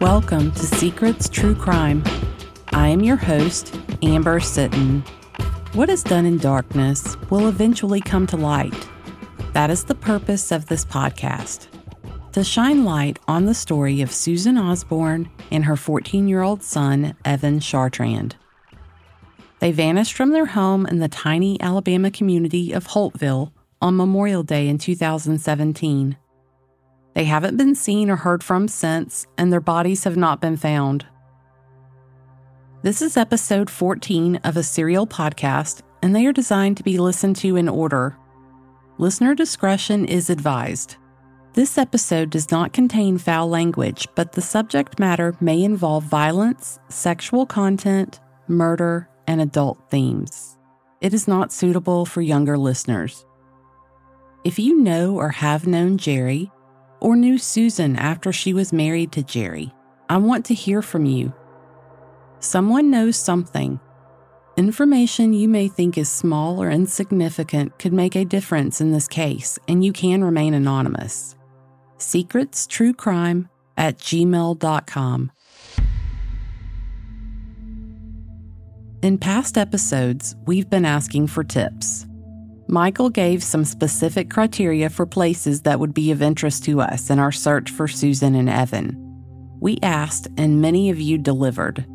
Welcome to Secrets True Crime. I am your host, Amber Sitton. What is done in darkness will eventually come to light. That is the purpose of this podcast to shine light on the story of Susan Osborne and her 14 year old son, Evan Chartrand. They vanished from their home in the tiny Alabama community of Holtville on Memorial Day in 2017. They haven't been seen or heard from since, and their bodies have not been found. This is episode 14 of a serial podcast, and they are designed to be listened to in order. Listener discretion is advised. This episode does not contain foul language, but the subject matter may involve violence, sexual content, murder, and adult themes. It is not suitable for younger listeners. If you know or have known Jerry, or knew Susan after she was married to Jerry, I want to hear from you. Someone knows something. Information you may think is small or insignificant could make a difference in this case, and you can remain anonymous. SecretsTrueCrime at gmail.com. In past episodes, we've been asking for tips. Michael gave some specific criteria for places that would be of interest to us in our search for Susan and Evan. We asked, and many of you delivered.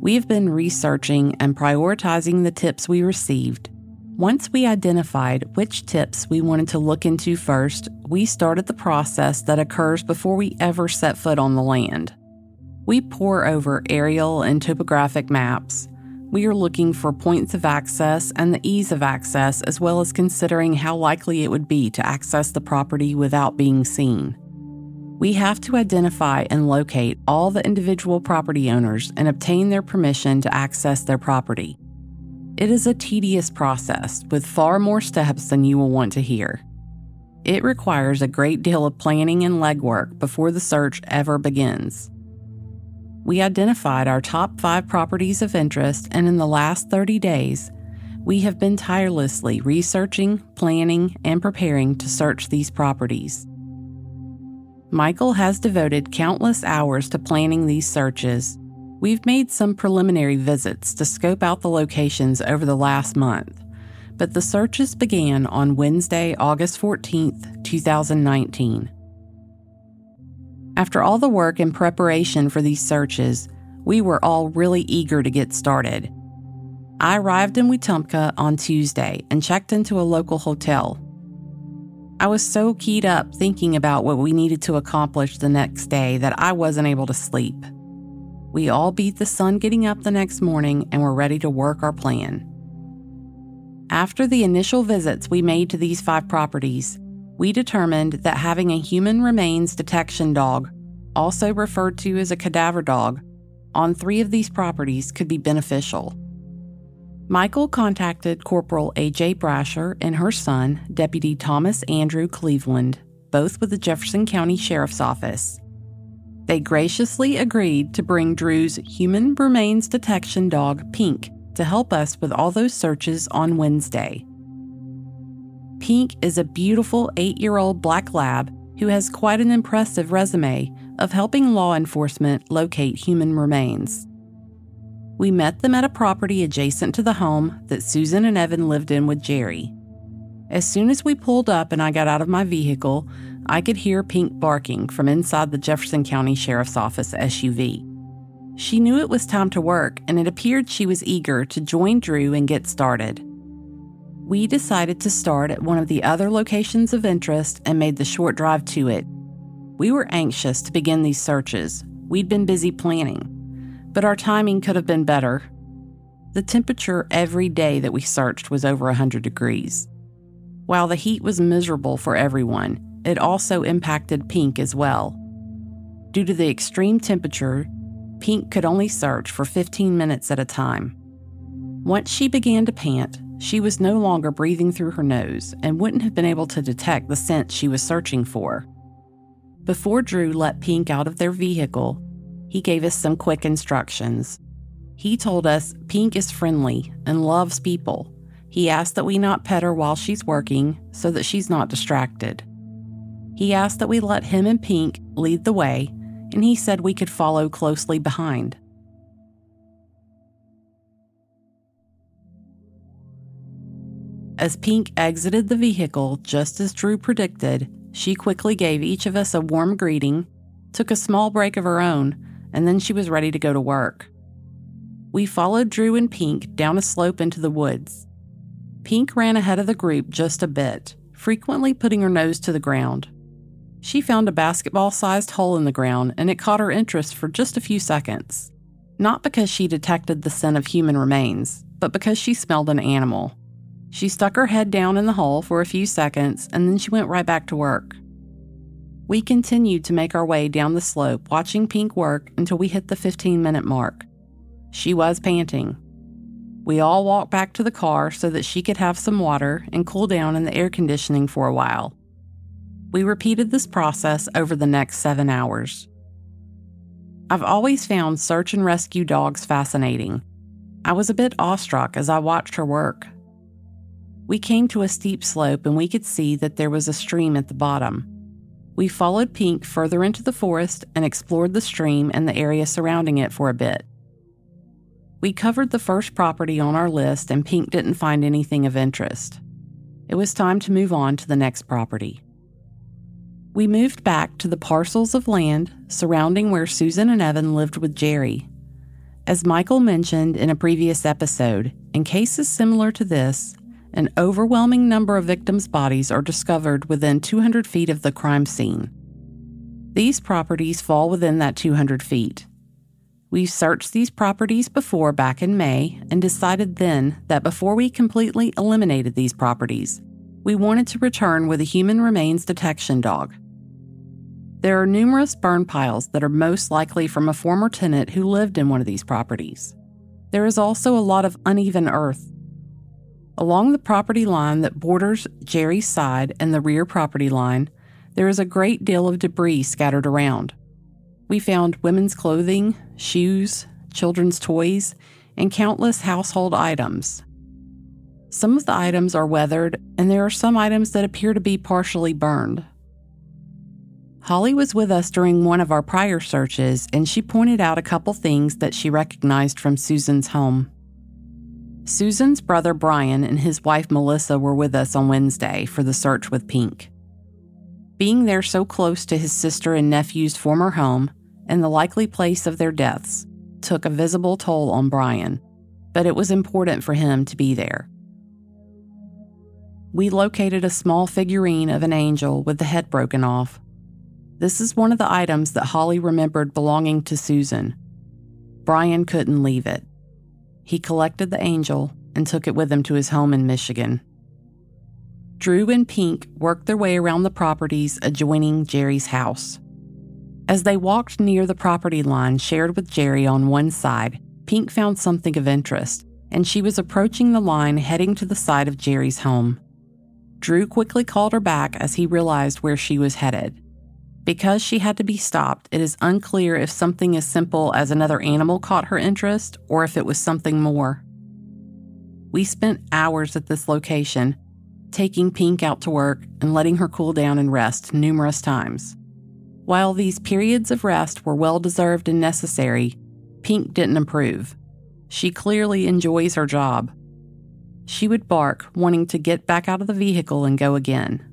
We have been researching and prioritizing the tips we received. Once we identified which tips we wanted to look into first, we started the process that occurs before we ever set foot on the land. We pore over aerial and topographic maps, we are looking for points of access and the ease of access, as well as considering how likely it would be to access the property without being seen. We have to identify and locate all the individual property owners and obtain their permission to access their property. It is a tedious process with far more steps than you will want to hear. It requires a great deal of planning and legwork before the search ever begins. We identified our top five properties of interest, and in the last 30 days, we have been tirelessly researching, planning, and preparing to search these properties. Michael has devoted countless hours to planning these searches. We've made some preliminary visits to scope out the locations over the last month, but the searches began on Wednesday, August 14th, 2019. After all the work and preparation for these searches, we were all really eager to get started. I arrived in Wetumpka on Tuesday and checked into a local hotel. I was so keyed up thinking about what we needed to accomplish the next day that I wasn't able to sleep. We all beat the sun getting up the next morning and were ready to work our plan. After the initial visits we made to these five properties, we determined that having a human remains detection dog, also referred to as a cadaver dog, on three of these properties could be beneficial. Michael contacted Corporal A.J. Brasher and her son, Deputy Thomas Andrew Cleveland, both with the Jefferson County Sheriff's Office. They graciously agreed to bring Drew's human remains detection dog, Pink, to help us with all those searches on Wednesday. Pink is a beautiful eight year old black lab who has quite an impressive resume of helping law enforcement locate human remains. We met them at a property adjacent to the home that Susan and Evan lived in with Jerry. As soon as we pulled up and I got out of my vehicle, I could hear Pink barking from inside the Jefferson County Sheriff's Office SUV. She knew it was time to work, and it appeared she was eager to join Drew and get started we decided to start at one of the other locations of interest and made the short drive to it. We were anxious to begin these searches. We'd been busy planning, but our timing could have been better. The temperature every day that we searched was over 100 degrees. While the heat was miserable for everyone, it also impacted Pink as well. Due to the extreme temperature, Pink could only search for 15 minutes at a time. Once she began to pant, she was no longer breathing through her nose and wouldn't have been able to detect the scent she was searching for. Before Drew let Pink out of their vehicle, he gave us some quick instructions. He told us Pink is friendly and loves people. He asked that we not pet her while she's working so that she's not distracted. He asked that we let him and Pink lead the way, and he said we could follow closely behind. As Pink exited the vehicle, just as Drew predicted, she quickly gave each of us a warm greeting, took a small break of her own, and then she was ready to go to work. We followed Drew and Pink down a slope into the woods. Pink ran ahead of the group just a bit, frequently putting her nose to the ground. She found a basketball sized hole in the ground and it caught her interest for just a few seconds. Not because she detected the scent of human remains, but because she smelled an animal. She stuck her head down in the hole for a few seconds and then she went right back to work. We continued to make our way down the slope, watching Pink work until we hit the 15 minute mark. She was panting. We all walked back to the car so that she could have some water and cool down in the air conditioning for a while. We repeated this process over the next seven hours. I've always found search and rescue dogs fascinating. I was a bit awestruck as I watched her work. We came to a steep slope and we could see that there was a stream at the bottom. We followed Pink further into the forest and explored the stream and the area surrounding it for a bit. We covered the first property on our list and Pink didn't find anything of interest. It was time to move on to the next property. We moved back to the parcels of land surrounding where Susan and Evan lived with Jerry. As Michael mentioned in a previous episode, in cases similar to this, an overwhelming number of victims' bodies are discovered within 200 feet of the crime scene. These properties fall within that 200 feet. We've searched these properties before back in May and decided then that before we completely eliminated these properties, we wanted to return with a human remains detection dog. There are numerous burn piles that are most likely from a former tenant who lived in one of these properties. There is also a lot of uneven earth Along the property line that borders Jerry's side and the rear property line, there is a great deal of debris scattered around. We found women's clothing, shoes, children's toys, and countless household items. Some of the items are weathered, and there are some items that appear to be partially burned. Holly was with us during one of our prior searches, and she pointed out a couple things that she recognized from Susan's home. Susan's brother Brian and his wife Melissa were with us on Wednesday for the search with Pink. Being there so close to his sister and nephew's former home and the likely place of their deaths took a visible toll on Brian, but it was important for him to be there. We located a small figurine of an angel with the head broken off. This is one of the items that Holly remembered belonging to Susan. Brian couldn't leave it. He collected the angel and took it with him to his home in Michigan. Drew and Pink worked their way around the properties adjoining Jerry's house. As they walked near the property line shared with Jerry on one side, Pink found something of interest, and she was approaching the line heading to the side of Jerry's home. Drew quickly called her back as he realized where she was headed. Because she had to be stopped, it is unclear if something as simple as another animal caught her interest or if it was something more. We spent hours at this location, taking Pink out to work and letting her cool down and rest numerous times. While these periods of rest were well deserved and necessary, Pink didn't improve. She clearly enjoys her job. She would bark, wanting to get back out of the vehicle and go again.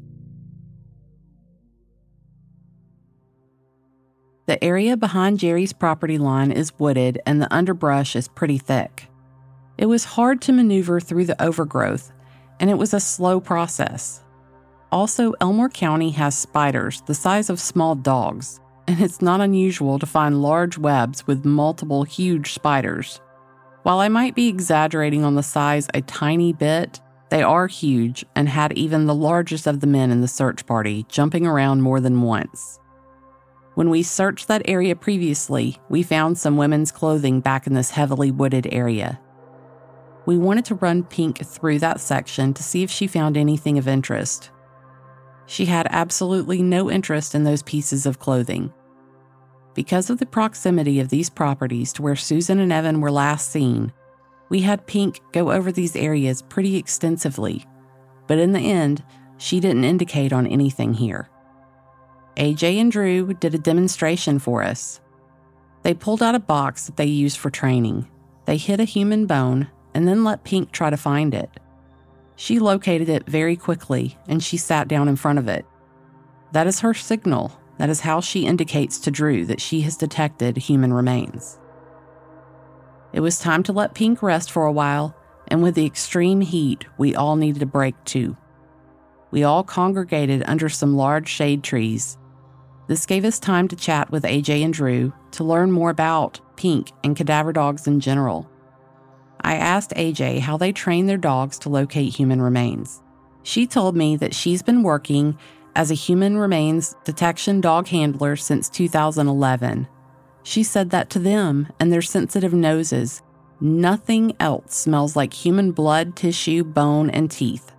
The area behind Jerry's property line is wooded and the underbrush is pretty thick. It was hard to maneuver through the overgrowth, and it was a slow process. Also, Elmore County has spiders the size of small dogs, and it's not unusual to find large webs with multiple huge spiders. While I might be exaggerating on the size a tiny bit, they are huge and had even the largest of the men in the search party jumping around more than once. When we searched that area previously, we found some women's clothing back in this heavily wooded area. We wanted to run Pink through that section to see if she found anything of interest. She had absolutely no interest in those pieces of clothing. Because of the proximity of these properties to where Susan and Evan were last seen, we had Pink go over these areas pretty extensively, but in the end, she didn't indicate on anything here. AJ and Drew did a demonstration for us. They pulled out a box that they used for training. They hit a human bone and then let Pink try to find it. She located it very quickly and she sat down in front of it. That is her signal. That is how she indicates to Drew that she has detected human remains. It was time to let Pink rest for a while, and with the extreme heat, we all needed a break too. We all congregated under some large shade trees. This gave us time to chat with AJ and Drew to learn more about Pink and cadaver dogs in general. I asked AJ how they train their dogs to locate human remains. She told me that she's been working as a human remains detection dog handler since 2011 she said that to them and their sensitive noses, nothing else smells like human blood, tissue, bone, and teeth.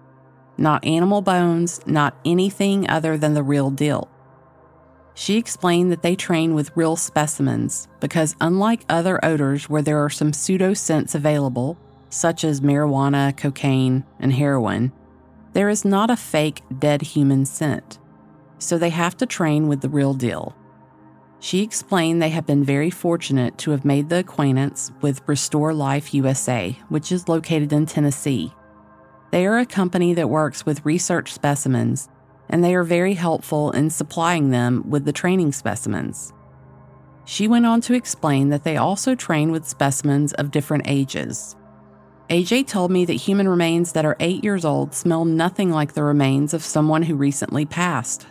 Not animal bones, not anything other than the real deal. She explained that they train with real specimens because, unlike other odors where there are some pseudo scents available, such as marijuana, cocaine, and heroin, there is not a fake dead human scent. So they have to train with the real deal. She explained they have been very fortunate to have made the acquaintance with Restore Life USA, which is located in Tennessee. They are a company that works with research specimens, and they are very helpful in supplying them with the training specimens. She went on to explain that they also train with specimens of different ages. AJ told me that human remains that are eight years old smell nothing like the remains of someone who recently passed.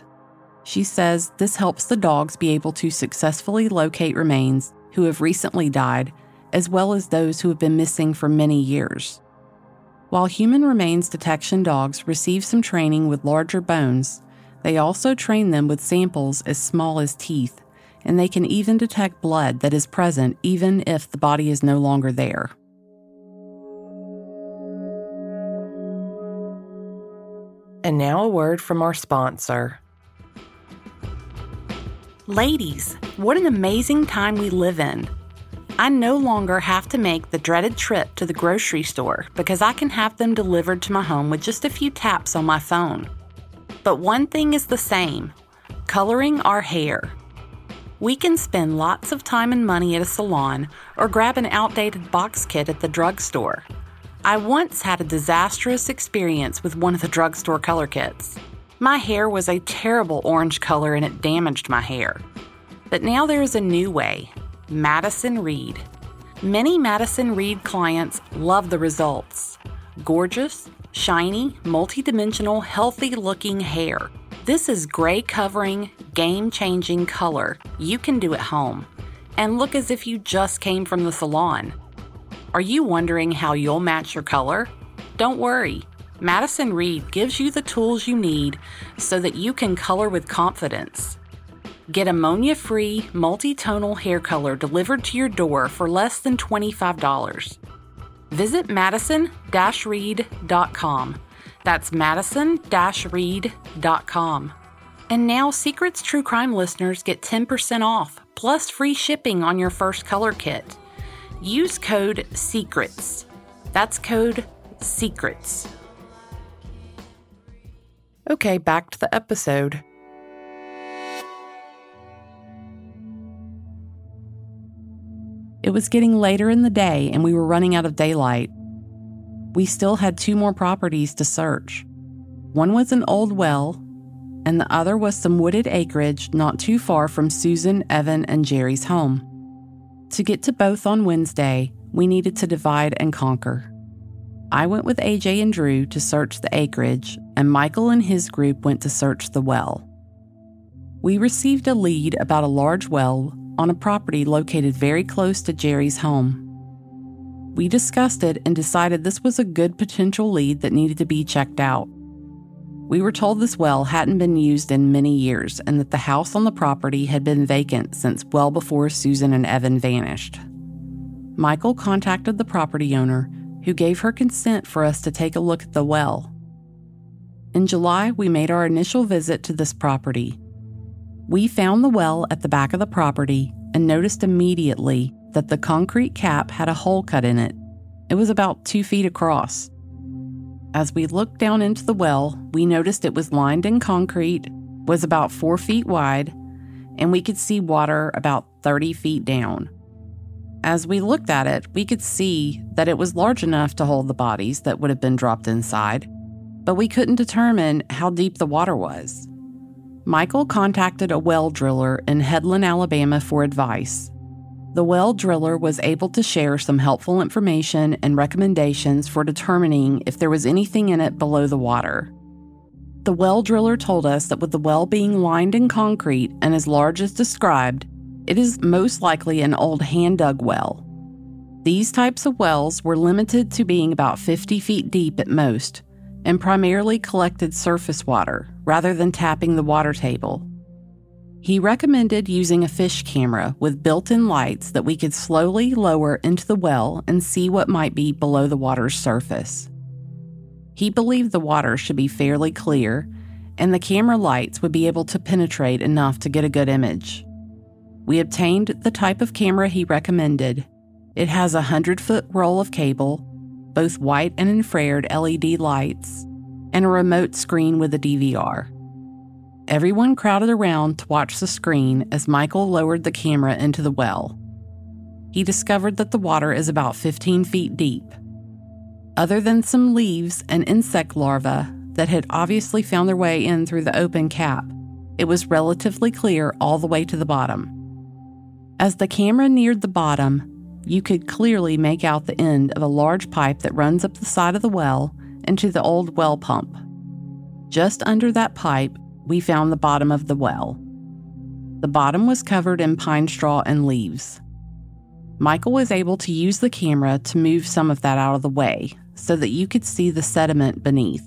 She says this helps the dogs be able to successfully locate remains who have recently died, as well as those who have been missing for many years. While human remains detection dogs receive some training with larger bones, they also train them with samples as small as teeth, and they can even detect blood that is present even if the body is no longer there. And now a word from our sponsor. Ladies, what an amazing time we live in. I no longer have to make the dreaded trip to the grocery store because I can have them delivered to my home with just a few taps on my phone. But one thing is the same coloring our hair. We can spend lots of time and money at a salon or grab an outdated box kit at the drugstore. I once had a disastrous experience with one of the drugstore color kits. My hair was a terrible orange color and it damaged my hair. But now there is a new way Madison Reed. Many Madison Reed clients love the results gorgeous, shiny, multidimensional, healthy looking hair. This is gray covering, game changing color you can do at home and look as if you just came from the salon. Are you wondering how you'll match your color? Don't worry. Madison Reed gives you the tools you need so that you can color with confidence. Get ammonia free, multi-tonal hair color delivered to your door for less than $25. Visit madison reed.com. That's madison reed.com. And now Secrets True Crime listeners get 10% off plus free shipping on your first color kit. Use code SECRETS. That's code SECRETS. Okay, back to the episode. It was getting later in the day and we were running out of daylight. We still had two more properties to search. One was an old well, and the other was some wooded acreage not too far from Susan, Evan, and Jerry's home. To get to both on Wednesday, we needed to divide and conquer. I went with AJ and Drew to search the acreage, and Michael and his group went to search the well. We received a lead about a large well on a property located very close to Jerry's home. We discussed it and decided this was a good potential lead that needed to be checked out. We were told this well hadn't been used in many years and that the house on the property had been vacant since well before Susan and Evan vanished. Michael contacted the property owner who gave her consent for us to take a look at the well. In July, we made our initial visit to this property. We found the well at the back of the property and noticed immediately that the concrete cap had a hole cut in it. It was about two feet across. As we looked down into the well, we noticed it was lined in concrete was about four feet wide, and we could see water about 30 feet down. As we looked at it, we could see that it was large enough to hold the bodies that would have been dropped inside, but we couldn't determine how deep the water was. Michael contacted a well driller in Headland, Alabama for advice. The well driller was able to share some helpful information and recommendations for determining if there was anything in it below the water. The well driller told us that with the well being lined in concrete and as large as described, it is most likely an old hand dug well. These types of wells were limited to being about 50 feet deep at most and primarily collected surface water rather than tapping the water table. He recommended using a fish camera with built in lights that we could slowly lower into the well and see what might be below the water's surface. He believed the water should be fairly clear, and the camera lights would be able to penetrate enough to get a good image. We obtained the type of camera he recommended. It has a 100 foot roll of cable, both white and infrared LED lights, and a remote screen with a DVR. Everyone crowded around to watch the screen as Michael lowered the camera into the well. He discovered that the water is about 15 feet deep. Other than some leaves and insect larvae that had obviously found their way in through the open cap, it was relatively clear all the way to the bottom. As the camera neared the bottom, you could clearly make out the end of a large pipe that runs up the side of the well into the old well pump. Just under that pipe, we found the bottom of the well. The bottom was covered in pine straw and leaves. Michael was able to use the camera to move some of that out of the way so that you could see the sediment beneath.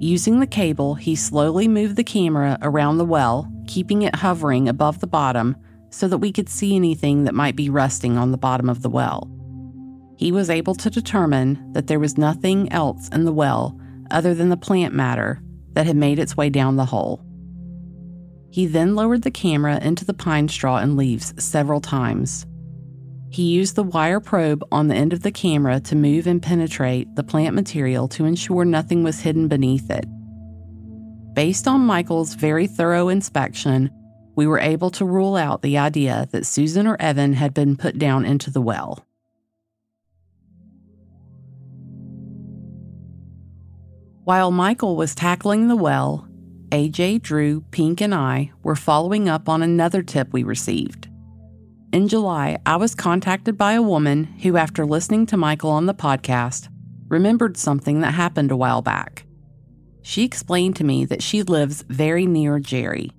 Using the cable, he slowly moved the camera around the well, keeping it hovering above the bottom so that we could see anything that might be resting on the bottom of the well. He was able to determine that there was nothing else in the well other than the plant matter that had made its way down the hole. He then lowered the camera into the pine straw and leaves several times. He used the wire probe on the end of the camera to move and penetrate the plant material to ensure nothing was hidden beneath it. Based on Michael's very thorough inspection, we were able to rule out the idea that Susan or Evan had been put down into the well. While Michael was tackling the well, AJ, Drew, Pink, and I were following up on another tip we received. In July, I was contacted by a woman who, after listening to Michael on the podcast, remembered something that happened a while back. She explained to me that she lives very near Jerry.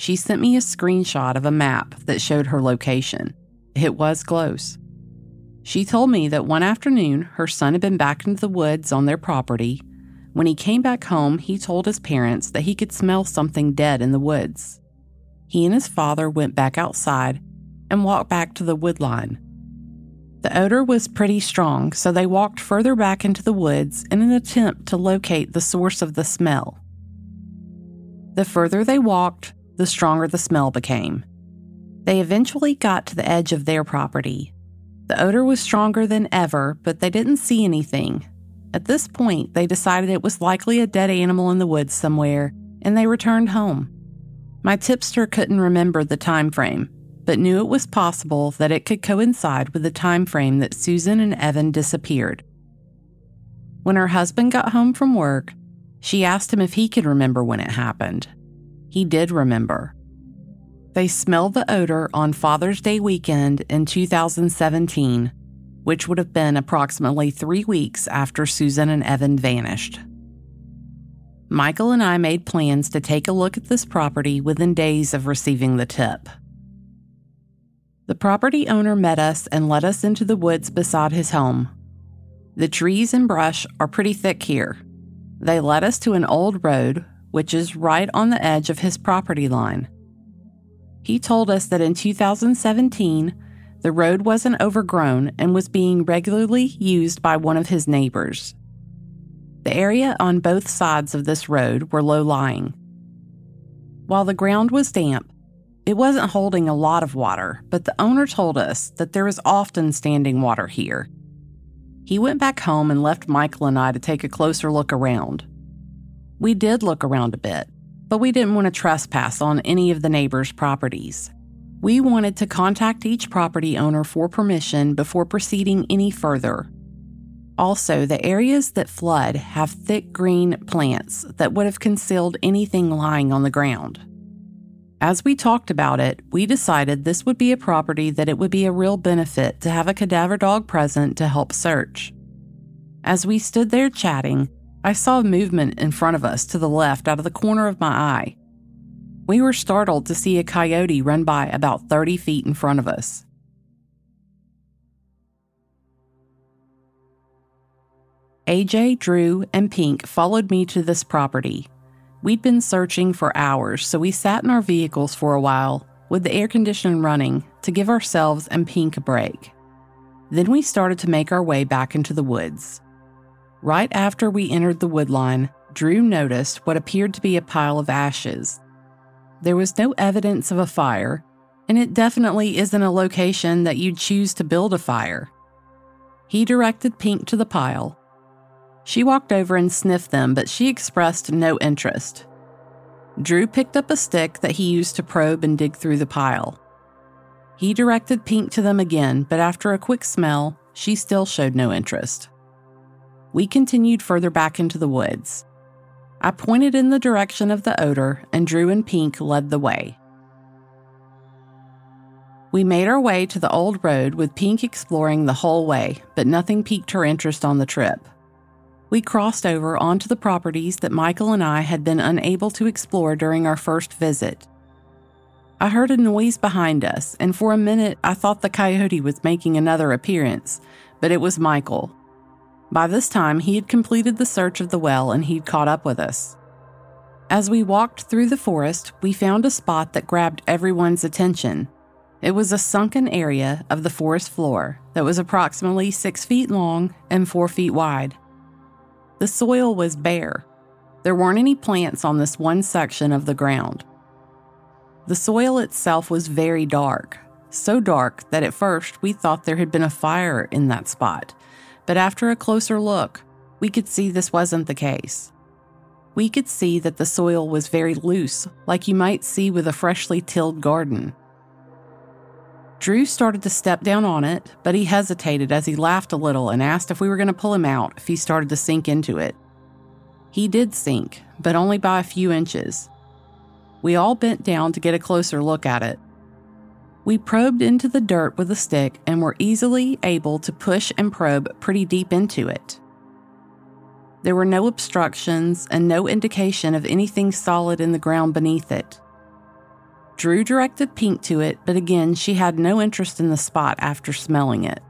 She sent me a screenshot of a map that showed her location. It was close. She told me that one afternoon her son had been back into the woods on their property when he came back home, he told his parents that he could smell something dead in the woods. He and his father went back outside and walked back to the woodline. The odor was pretty strong, so they walked further back into the woods in an attempt to locate the source of the smell. The further they walked, the stronger the smell became. They eventually got to the edge of their property. The odor was stronger than ever, but they didn't see anything, at this point, they decided it was likely a dead animal in the woods somewhere, and they returned home. My tipster couldn't remember the time frame, but knew it was possible that it could coincide with the time frame that Susan and Evan disappeared. When her husband got home from work, she asked him if he could remember when it happened. He did remember. They smelled the odor on Father's Day weekend in 2017 which would have been approximately three weeks after Susan and Evan vanished. Michael and I made plans to take a look at this property within days of receiving the tip. The property owner met us and led us into the woods beside his home. The trees and brush are pretty thick here. They led us to an old road, which is right on the edge of his property line. He told us that in 2017, the road wasn't overgrown and was being regularly used by one of his neighbors. The area on both sides of this road were low lying. While the ground was damp, it wasn't holding a lot of water, but the owner told us that there is often standing water here. He went back home and left Michael and I to take a closer look around. We did look around a bit, but we didn't want to trespass on any of the neighbors' properties. We wanted to contact each property owner for permission before proceeding any further. Also, the areas that flood have thick green plants that would have concealed anything lying on the ground. As we talked about it, we decided this would be a property that it would be a real benefit to have a cadaver dog present to help search. As we stood there chatting, I saw movement in front of us to the left out of the corner of my eye. We were startled to see a coyote run by about 30 feet in front of us. AJ, Drew, and Pink followed me to this property. We'd been searching for hours, so we sat in our vehicles for a while with the air conditioning running to give ourselves and Pink a break. Then we started to make our way back into the woods. Right after we entered the woodline, Drew noticed what appeared to be a pile of ashes. There was no evidence of a fire, and it definitely isn't a location that you'd choose to build a fire. He directed Pink to the pile. She walked over and sniffed them, but she expressed no interest. Drew picked up a stick that he used to probe and dig through the pile. He directed Pink to them again, but after a quick smell, she still showed no interest. We continued further back into the woods. I pointed in the direction of the odor, and Drew and Pink led the way. We made our way to the old road with Pink exploring the whole way, but nothing piqued her interest on the trip. We crossed over onto the properties that Michael and I had been unable to explore during our first visit. I heard a noise behind us, and for a minute I thought the coyote was making another appearance, but it was Michael. By this time, he had completed the search of the well and he'd caught up with us. As we walked through the forest, we found a spot that grabbed everyone's attention. It was a sunken area of the forest floor that was approximately six feet long and four feet wide. The soil was bare. There weren't any plants on this one section of the ground. The soil itself was very dark, so dark that at first we thought there had been a fire in that spot but after a closer look, we could see this wasn't the case. We could see that the soil was very loose, like you might see with a freshly tilled garden. Drew started to step down on it, but he hesitated as he laughed a little and asked if we were going to pull him out if he started to sink into it. He did sink, but only by a few inches. We all bent down to get a closer look at it. We probed into the dirt with a stick and were easily able to push and probe pretty deep into it. There were no obstructions and no indication of anything solid in the ground beneath it. Drew directed Pink to it, but again, she had no interest in the spot after smelling it.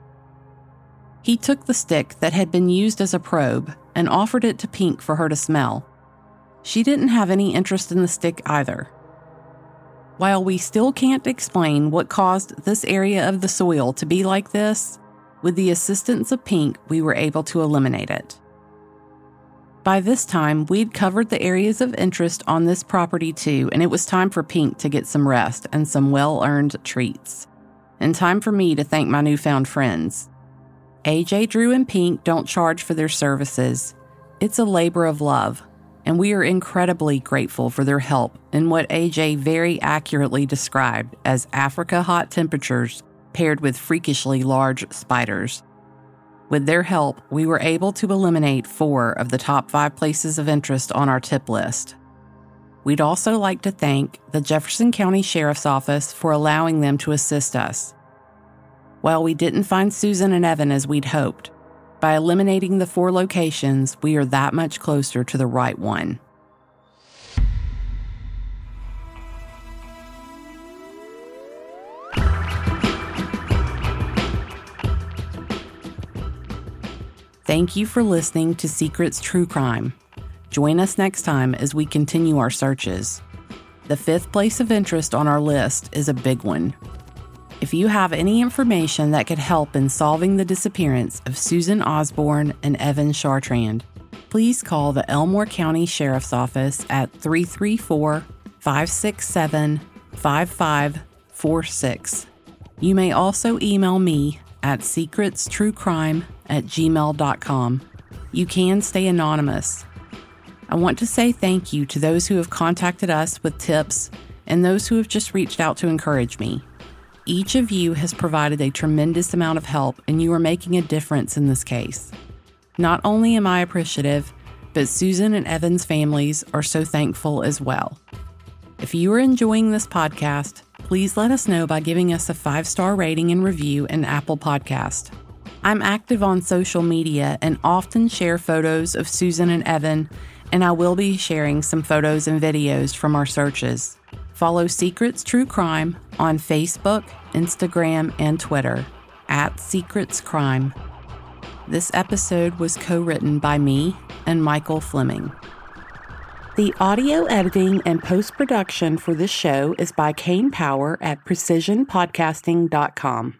He took the stick that had been used as a probe and offered it to Pink for her to smell. She didn't have any interest in the stick either. While we still can't explain what caused this area of the soil to be like this, with the assistance of Pink, we were able to eliminate it. By this time, we'd covered the areas of interest on this property too, and it was time for Pink to get some rest and some well earned treats. And time for me to thank my newfound friends. AJ, Drew, and Pink don't charge for their services. It's a labor of love, and we are incredibly grateful for their help in what AJ very accurately described as Africa hot temperatures paired with freakishly large spiders. With their help, we were able to eliminate four of the top five places of interest on our tip list. We'd also like to thank the Jefferson County Sheriff's Office for allowing them to assist us. While we didn't find Susan and Evan as we'd hoped, by eliminating the four locations, we are that much closer to the right one. Thank you for listening to Secrets True Crime. Join us next time as we continue our searches. The fifth place of interest on our list is a big one if you have any information that could help in solving the disappearance of Susan Osborne and Evan Chartrand, please call the Elmore County Sheriff's Office at 334 567 5546. You may also email me at secretstruecrime at gmail.com. You can stay anonymous. I want to say thank you to those who have contacted us with tips and those who have just reached out to encourage me. Each of you has provided a tremendous amount of help, and you are making a difference in this case. Not only am I appreciative, but Susan and Evan's families are so thankful as well. If you are enjoying this podcast, please let us know by giving us a five star rating and review in Apple Podcast. I'm active on social media and often share photos of Susan and Evan, and I will be sharing some photos and videos from our searches. Follow Secrets True Crime on Facebook, Instagram, and Twitter at Secrets Crime. This episode was co written by me and Michael Fleming. The audio editing and post production for this show is by Kane Power at precisionpodcasting.com.